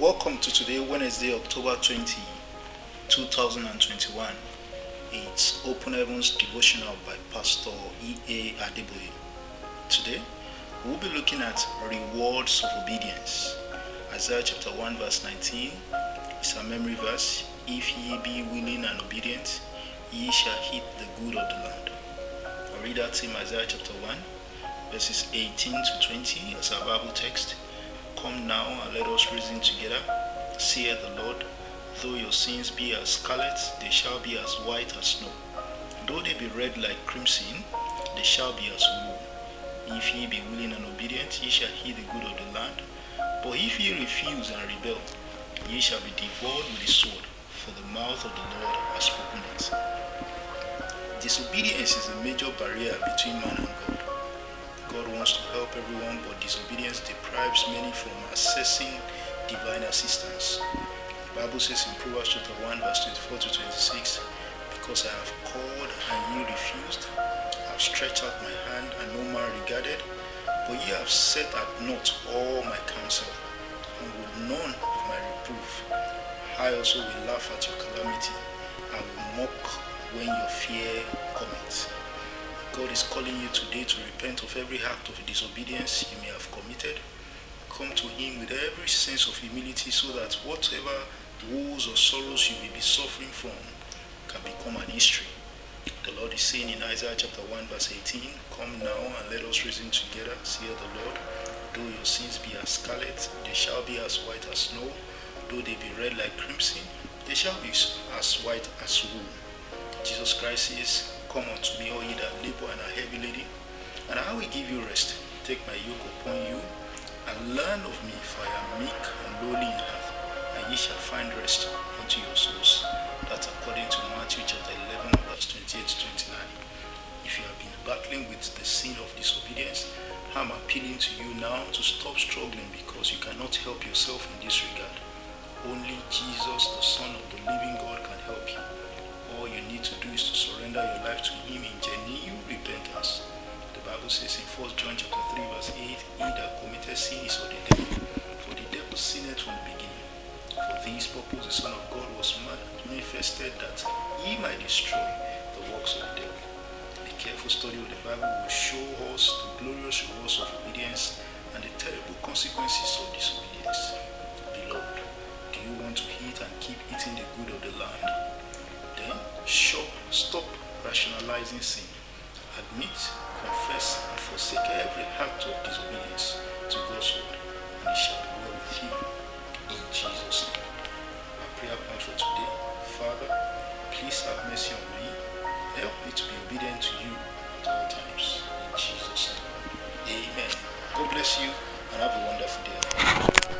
Welcome to today, Wednesday, October 20, 2021. It's Open Heavens Devotional by Pastor E.A. Adeboye. Today, we'll be looking at rewards of obedience. Isaiah chapter 1, verse 19 is a memory verse. If ye be willing and obedient, ye shall eat the good of the land. I'll read that in Isaiah chapter 1, verses 18 to 20 as our Bible text. Come now and let us reason together, saith the Lord. Though your sins be as scarlet, they shall be as white as snow. Though they be red like crimson, they shall be as wool. If ye be willing and obedient, ye shall eat the good of the land. But if ye refuse and rebel, ye shall be devoured with the sword, for the mouth of the Lord has spoken it. Disobedience is a major barrier between man and God. Help everyone, but disobedience deprives many from accessing divine assistance. The Bible says in Proverbs chapter 1, verse 24 to 26, Because I have called and you refused, I have stretched out my hand and no man regarded, but ye have set at naught all my counsel, and would none of my reproof. I also will laugh at your calamity, I will mock when your fear cometh. God is calling you today to repent of every act of disobedience you may have committed. Come to Him with every sense of humility so that whatever woes or sorrows you may be suffering from can become an history. The Lord is saying in Isaiah chapter 1, verse 18, Come now and let us reason together, saith the Lord. Though your sins be as scarlet, they shall be as white as snow. Though they be red like crimson, they shall be as white as wool. Jesus Christ says, Come unto me, oh, all ye that labor and are heavy laden, and I will give you rest. Take my yoke upon you, and learn of me, for I am meek and lowly in heart, and ye shall find rest unto your souls. That's according to Matthew chapter 11, verse 28 to 29. If you have been battling with the sin of disobedience, I'm appealing to you now to stop struggling because you cannot help yourself in this regard. Only Jesus, the Son of the living God, can help you need to do is to surrender your life to Him in genuine repentance. The Bible says in 1 John chapter 3, verse 8, He that committed sin is of the devil, for the devil sinned from the beginning. For this purpose the Son of God was manifested that he might destroy the works of the devil. A careful study of the Bible will show us the glorious rewards of obedience and the terrible consequences of disobedience. Stop rationalizing sin. Admit, confess, and forsake every act of disobedience to God's word, and it shall be well with you. In Jesus' name. My prayer point for today Father, please have mercy on me. Help me to be obedient to you at all times. In Jesus' name. Amen. God bless you and have a wonderful day.